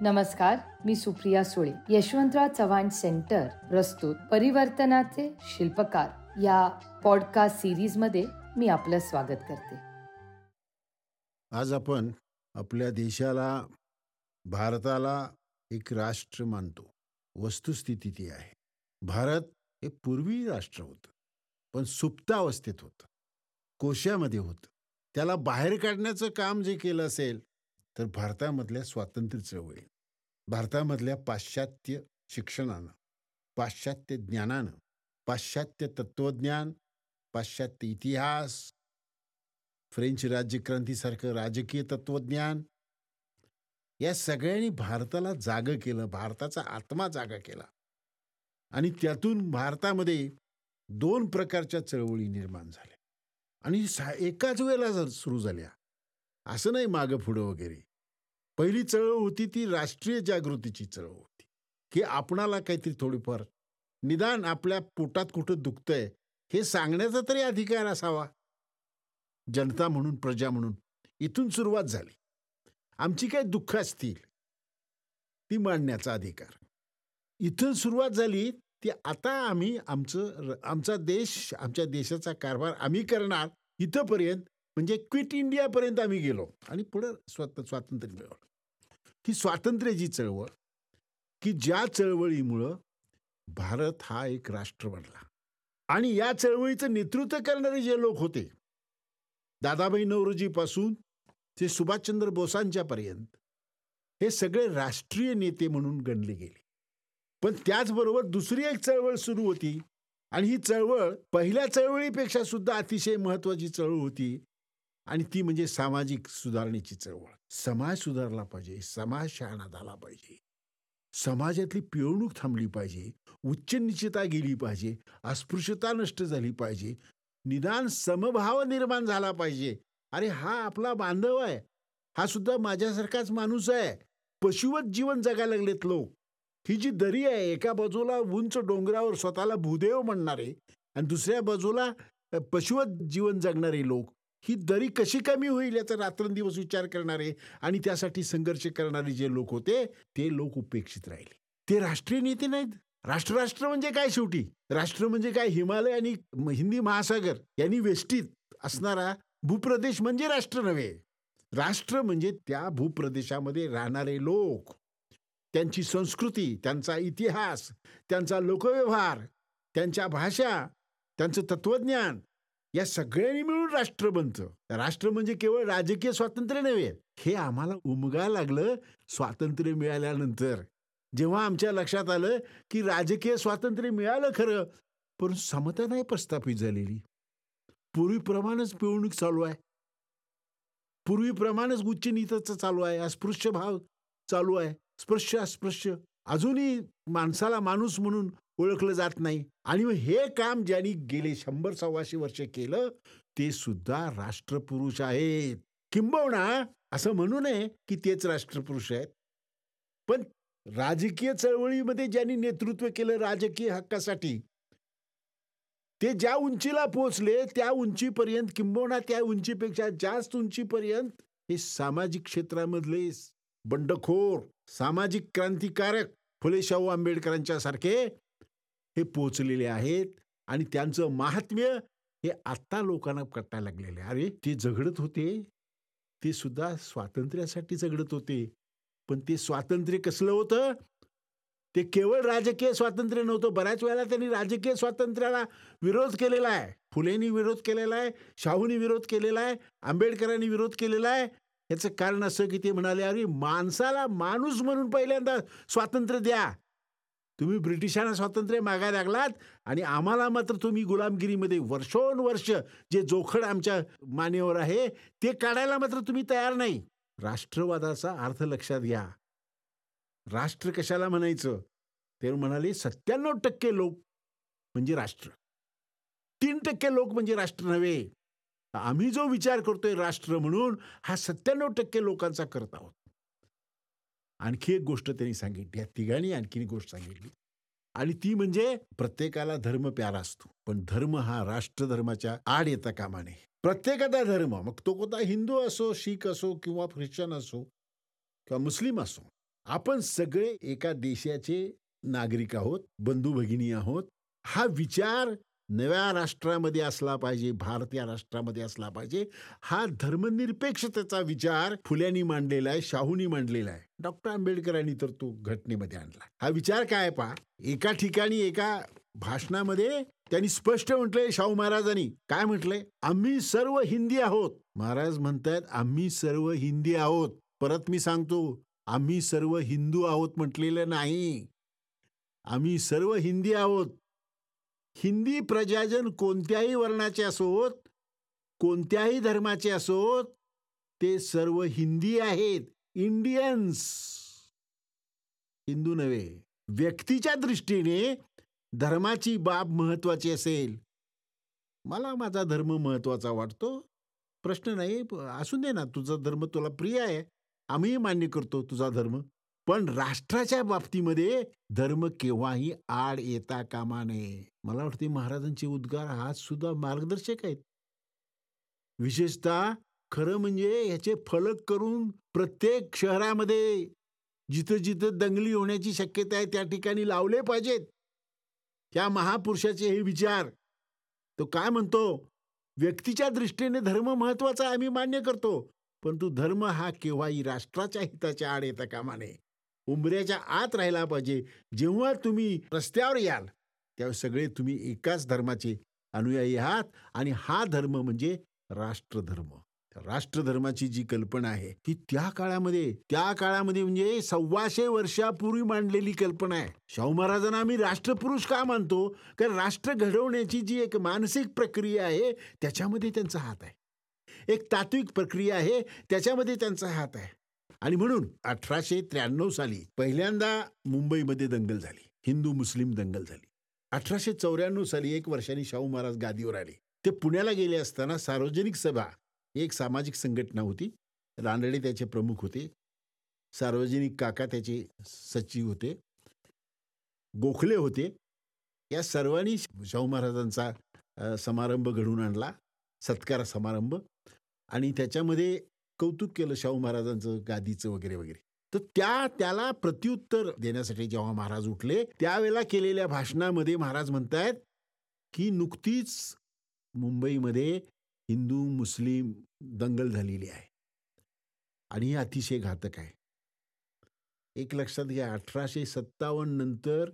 नमस्कार मी सुप्रिया सुळे यशवंतराव चव्हाण सेंटर प्रस्तुत परिवर्तनाचे शिल्पकार. या पॉडकास्ट सिरीजमध्ये मी आपलं स्वागत करते. आज आपण आपल्या देशाला भारताला एक राष्ट्र मानतो. वस्तुस्थिती ती आहे. भारत हे पूर्वी राष्ट्र होतं पण सुप्तावस्थेत होतं. कोशामध्ये होतं. त्याला बाहेर काढण्याचं काम जे केलं असेल तर भारतामधल्या स्वातंत्र्य चळवळी भारतामधल्या पाश्चात्य शिक्षणानं पाश्चात्य ज्ञानानं पाश्चात्य तत्वज्ञान पाश्चात्य इतिहास फ्रेंच राज्यक्रांतीसारखं राजकीय तत्वज्ञान या सगळ्यांनी भारताला जाग केलं भारताचा आत्मा जागा केला. आणि त्यातून भारतामध्ये दोन प्रकारच्या चळवळी निर्माण झाल्या. आणि सा एकाच वेळेला सुरू झाल्या असं नाही मागं पुढं वगैरे. पहिली चळवळ होती ती राष्ट्रीय जागृतीची चळवळ होती. की आपणाला काहीतरी थोडीफार निदान आपल्या पोटात कुठं दुखतंय हे सांगण्याचा तरी अधिकार असावा. जनता म्हणून प्रजा म्हणून इथून सुरुवात झाली. आमची काही दुःख असतील ती मांडण्याचा अधिकार. इथून सुरुवात झाली ती आता आम्ही आमचं आमचा देश आमच्या देशाचा कारभार आम्ही करणार इथंपर्यंत म्हणजे क्विट इंडियापर्यंत आम्ही गेलो आणि पुढं स्वत स्वातंत्र्य मिळवलं. ही स्वातंत्र्याची चळवळ. की ज्या चळवळीमुळं भारत हा एक राष्ट्र बनला. आणि या चळवळीचं नेतृत्व करणारे जे लोक होते दादाभाई नवरोजीपासून ते सुभाषचंद्र बोसांच्या पर्यंत हे सगळे राष्ट्रीय नेते म्हणून गणले गेले. पण त्याचबरोबर दुसरी एक चळवळ सुरू होती. आणि ही चळवळ पहिल्या चळवळीपेक्षा सुद्धा अतिशय महत्वाची चळवळ होती. आणि ती म्हणजे सामाजिक सुधारणेची चळवळ. समाज सुधारला पाहिजे समाज शहाणा झाला पाहिजे. समाजातली पिळवणूक थांबली पाहिजे उच्च निश्चिता गेली पाहिजे अस्पृश्यता नष्ट झाली पाहिजे निदान समभाव निर्माण झाला पाहिजे. अरे हा आपला बांधव आहे. हा सुद्धा माझ्यासारखाच माणूस आहे. पशुवत जीवन जगायला लागलेत लोक. ही जी दरी आहे एका बाजूला उंच डोंगरावर स्वतःला भूदेव म्हणणारे आणि दुसऱ्या बाजूला पशुवत जीवन जगणारे लोक. ही दरी कशी कमी होईल याचा रात्रंदिवस विचार करणारे आणि त्यासाठी संघर्ष करणारे जे लोक होते ते लोक उपेक्षित राहिले. ते राष्ट्रीय नेते नाहीत. राष्ट्र राष्ट्र म्हणजे काय शेवटी? राष्ट्र म्हणजे काय? हिमालय आणि हिंदी महासागर यांनी वेष्टीत असणारा भूप्रदेश म्हणजे राष्ट्र नव्हे. राष्ट्र म्हणजे त्या भूप्रदेशामध्ये राहणारे लोक. त्यांची संस्कृती त्यांचा इतिहास त्यांचा लोकव्यवहार त्यांच्या भाषा त्यांचं तत्वज्ञान या सगळ्यांनी मिळून राष्ट्र बनतं. राष्ट्र म्हणजे केवळ राजकीय स्वातंत्र्य नव्हे हे आम्हाला उमगा लागलं स्वातंत्र्य मिळाल्यानंतर. जेव्हा आमच्या लक्षात आलं की राजकीय स्वातंत्र्य मिळालं खरं पण समता नाही प्रस्थापित झालेली. पूर्वीप्रमाणेच पिळवणूक चालू आहे. पूर्वीप्रमाणेच उच्च नीतीचं चालू आहे अस्पृश्य भाव चालू आहे. स्पृश्य अस्पृश्य. अजूनही माणसाला माणूस म्हणून ओळखलं जात नाही. आणि मग हे काम ज्यांनी गेले शंभर सव्वाशे वर्ष केलं ते सुद्धा राष्ट्रपुरुष आहेत. किंबवना असं म्हणू नये की तेच राष्ट्रपुरुष आहेत. पण राजकीय चळवळीमध्ये ज्यांनी नेतृत्व केलं राजकीय हक्कासाठी ते ज्या उंचीला पोहोचले त्या उंचीपर्यंत किंबवना त्या उंचीपेक्षा जास्त उंचीपर्यंत हे सामाजिक क्षेत्रामधले बंडखोर सामाजिक क्रांतिकारक फुले शाहू आंबेडकरांच्या सारखे हे पोचलेले आहेत आणि त्यांचं महात्म्य हे आत्ता लोकांना कटायला लागलेले अरे ते झगडत होते. ते सुद्धा स्वातंत्र्यासाठी झगडत होते. पण ते स्वातंत्र्य कसलं होतं? ते केवळ राजकीय स्वातंत्र्य नव्हतं. बऱ्याच वेळेला त्यांनी राजकीय स्वातंत्र्याला विरोध केलेला आहे. फुलेंनी विरोध केलेला आहे. शाहूनी विरोध केलेला आहे. आंबेडकरांनी विरोध केलेला आहे. याचं कारण असं की ते म्हणाले अरे माणसाला माणूस म्हणून पहिल्यांदा स्वातंत्र्य द्या. तुम्ही ब्रिटिशांना स्वातंत्र्य मागायला लागलात आणि आम्हाला मात्र तुम्ही गुलामगिरीमध्ये वर्षोनवर्ष जे जोखड आमच्या मानेवर आहे ते काढायला मात्र तुम्ही तयार नाही. राष्ट्रवादाचा अर्थ लक्षात घ्या. राष्ट्र कशाला म्हणायचं? ते म्हणाले सत्त्याण्णव टक्के लोक म्हणजे राष्ट्र. तीन टक्के लोक म्हणजे राष्ट्र नव्हे. आम्ही जो विचार करतोय राष्ट्र म्हणून हा सत्त्याण्णव टक्के लोकांचा करत आहोत. आणखी एक गोष्ट त्यांनी सांगितली. या तिघांनी आणखी एक गोष्ट सांगितली. आणि ती म्हणजे प्रत्येकाला धर्म प्यारा असतो. पण धर्म हा राष्ट्रधर्माच्या आड येता कामा नये प्रत्येकाचा धर्म मग तो कोणता हिंदू असो शीख असो किंवा ख्रिश्चन असो किंवा मुस्लिम असो आपण सगळे एका देशाचे नागरिक आहोत बंधू भगिनी आहोत. हा विचार नव्या राष्ट्रामध्ये असला पाहिजे भारतीय राष्ट्रामध्ये असला पाहिजे हा धर्मनिरपेक्षतेचा विचार फुल्यांनी मांडलेला आहे शाहूनी मांडलेला आहे. डॉक्टर आंबेडकरांनी तर तो घटनेमध्ये आणला. हा विचार काय पहा? एका ठिकाणी एका भाषणामध्ये त्यांनी स्पष्ट म्हटलंय शाहू महाराजांनी. काय म्हटलंय? आम्ही सर्व हिंदी आहोत. महाराज म्हणतायत आम्ही सर्व हिंदी आहोत. परत मी सांगतो आम्ही सर्व हिंदू आहोत म्हटलेलं नाही. आम्ही सर्व हिंदी आहोत. हिंदी प्रजाजन कोणत्याही वर्णाचे असोत कोणत्याही धर्माचे असोत ते सर्व हिंदी आहेत. इंडियन्स हिंदू नव्हे. व्यक्तीच्या दृष्टीने धर्माची बाब महत्वाची असेल. मला माझा धर्म महत्त्वाचा वाटतो. प्रश्न नाही असू दे ना तुझा धर्म तुला प्रिय आहे. आम्हीही मान्य करतो तुझा धर्म. पण राष्ट्राच्या बाबतीमध्ये धर्म केव्हाही आड येता कामा नये. मला वाटते महाराजांचे उद्गार हा सुद्धा मार्गदर्शक आहेत. विशेषतः खरं म्हणजे ह्याचे फलक करून प्रत्येक शहरामध्ये जिथं जिथं दंगली होण्याची शक्यता आहे त्या ठिकाणी लावले पाहिजेत. त्या महापुरुषाचे हे विचार. तो काय म्हणतो? व्यक्तीच्या दृष्टीने धर्म महत्त्वाचा आम्ही मान्य करतो. परंतु धर्म हा केव्हाही राष्ट्राच्या हिताच्या आड येता कामा नये. उंबऱ्याच्या आत राहिला पाहिजे. जेव्हा तुम्ही रस्त्यावर याल त्यावेळी सगळे तुम्ही एकाच धर्माचे अनुयायी आहात आणि हा धर्म म्हणजे राष्ट्रधर्म. राष्ट्रधर्माची जी कल्पना आहे ती त्या काळामध्ये त्या काळामध्ये म्हणजे सव्वाशे वर्षापूर्वी मांडलेली कल्पना आहे. शाहू महाराजांना आम्ही राष्ट्रपुरुष का मानतो? कारण राष्ट्र घडवण्याची जी एक मानसिक प्रक्रिया आहे त्याच्यामध्ये त्यांचा हात आहे. एक तात्विक प्रक्रिया आहे त्याच्यामध्ये त्यांचा हात आहे. आणि म्हणून अठराशे त्र्याण्णव साली पहिल्यांदा मुंबईमध्ये दंगल झाली. हिंदू मुस्लिम दंगल झाली. अठराशे चौऱ्याण्णव साली एक वर्षांनी शाहू महाराज गादीवर आले. ते पुण्याला गेले असताना सार्वजनिक सभा एक सामाजिक संघटना होती. रानडे त्याचे प्रमुख होते. सार्वजनिक काका त्याचे सचिव होते. गोखले होते. या सर्वांनी शाहू महाराजांचा समारंभ घडून आणला. सत्कार समारंभ. आणि त्याच्यामध्ये कौतुक केलं शाहू महाराजांचं गादीचं वगैरे वगैरे. तर त्या त्याला प्रत्युत्तर देण्यासाठी जेव्हा महाराज उठले त्यावेळेला केलेल्या भाषणामध्ये महाराज म्हणतायत की नुकतीच मुंबईमध्ये हिंदू मुस्लिम दंगल झालेली आहे. आणि हे अतिशय घातक आहे. एक लक्षात घ्या अठराशे सत्तावन्न नंतर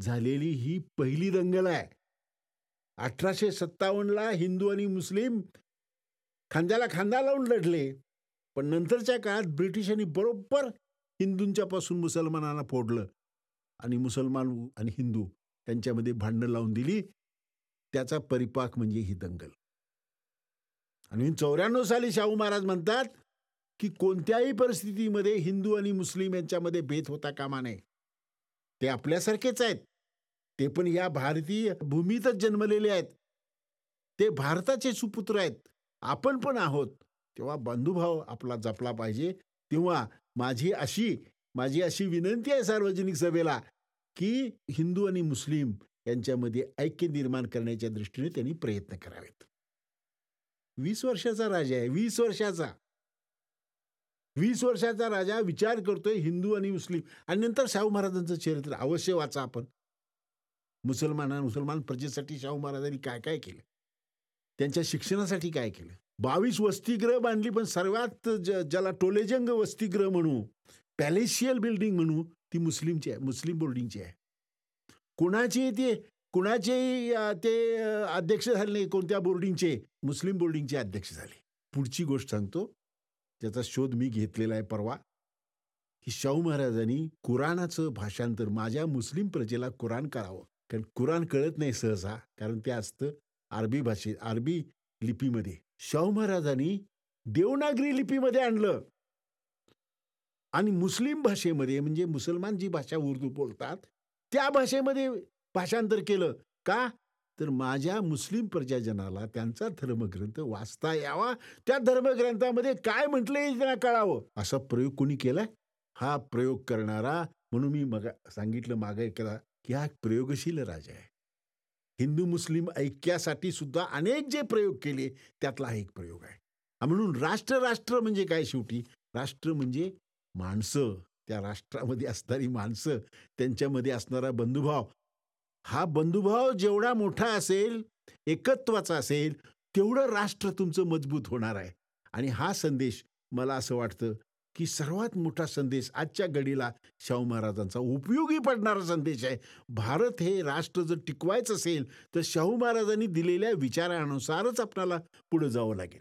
झालेली ही पहिली दंगल आहे. अठराशे सत्तावन्नला हिंदू आणि मुस्लिम खांद्याला खांदा लावून लढले. पण नंतरच्या काळात ब्रिटिशांनी बरोबर हिंदूंच्या पासून मुसलमानांना फोडलं आणि मुसलमान आणि हिंदू त्यांच्यामध्ये भांडणं लावून दिली. त्याचा परिपाक म्हणजे ही दंगल. आणि चौऱ्याण्णव साली शाहू महाराज म्हणतात की कोणत्याही परिस्थितीमध्ये हिंदू आणि मुस्लिम यांच्यामध्ये भेद होता कामा नये. ते आपल्यासारखेच आहेत. ते पण या भारतीय भूमीतच जन्मलेले आहेत. ते भारताचे सुपुत्र आहेत. आपण पण आहोत. तेव्हा बंधुभाव आपला जपला पाहिजे. तेव्हा माझी अशी माझी अशी विनंती आहे सार्वजनिक सभेला की हिंदू आणि मुस्लिम यांच्यामध्ये ऐक्य निर्माण करण्याच्या दृष्टीने त्यांनी प्रयत्न करावेत. वीस वर्षाचा राजा आहे वीस वर्षाचा. वीस वर्षाचा राजा विचार करतोय हिंदू आणि मुस्लिम आणि नंतर शाहू महाराजांचं चरित्र अवश्य वाचा आपण. मुसलमाना मुसलमान प्रजेसाठी शाहू महाराजांनी काय काय केलं? त्यांच्या शिक्षणासाठी काय केलं? बावीस वसतिगृह बांधली पण सर्वात ज्याला टोलेजंग वसतिगृह म्हणू पॅलेशियल बिल्डिंग म्हणू ती मुस्लिमची आहे मुस्लिम बोर्डिंगची आहे. कुणाची ते कुणाचे ते अध्यक्ष झाले नाही कोणत्या बोर्डिंगचे मुस्लिम बोर्डिंगचे अध्यक्ष झाले. पुढची गोष्ट सांगतो त्याचा शोध मी घेतलेला आहे परवा की शाहू महाराजांनी कुराणाचं भाषांतर माझ्या मुस्लिम प्रजेला कुराण करावं. कारण कुराण कळत नाही सहसा कारण ते असतं अरबी भाषेत अरबी लिपीमध्ये. शाहू महाराजांनी देवनागरी लिपीमध्ये आणलं. आणि मुस्लिम भाषेमध्ये म्हणजे मुसलमान जी भाषा उर्दू बोलतात त्या भाषेमध्ये भाषांतर केलं. का? तर माझ्या मुस्लिम प्रजाजनाला त्यांचा धर्मग्रंथ वाचता यावा. त्या धर्मग्रंथामध्ये काय म्हटलंय त्यांना कळावं? असा प्रयोग कोणी केलाय? हा प्रयोग करणारा म्हणून मी मग सांगितलं मागे केला की हा प्रयोगशील राजा आहे. हिंदू मुस्लिम ऐक्यासाठी सुद्धा अनेक जे प्रयोग केले त्यातला हा एक प्रयोग आहे. म्हणून राष्ट्र राष्ट्र म्हणजे काय शेवटी? राष्ट्र म्हणजे माणसं. त्या राष्ट्रामध्ये असणारी माणसं त्यांच्यामध्ये असणारा बंधुभाव. हा बंधुभाव जेवढा मोठा असेल एकत्वाचा असेल तेवढं राष्ट्र तुमचं मजबूत होणार आहे. आणि हा संदेश मला असं वाटतं की सर्वात मोठा संदेश आजच्या घडीला शाहू महाराजांचा उपयोगी पडणारा संदेश आहे. भारत हे राष्ट्र जर टिकवायचं असेल तर शाहू महाराजांनी दिलेल्या विचारानुसारच आपल्याला पुढे जावं लागेल.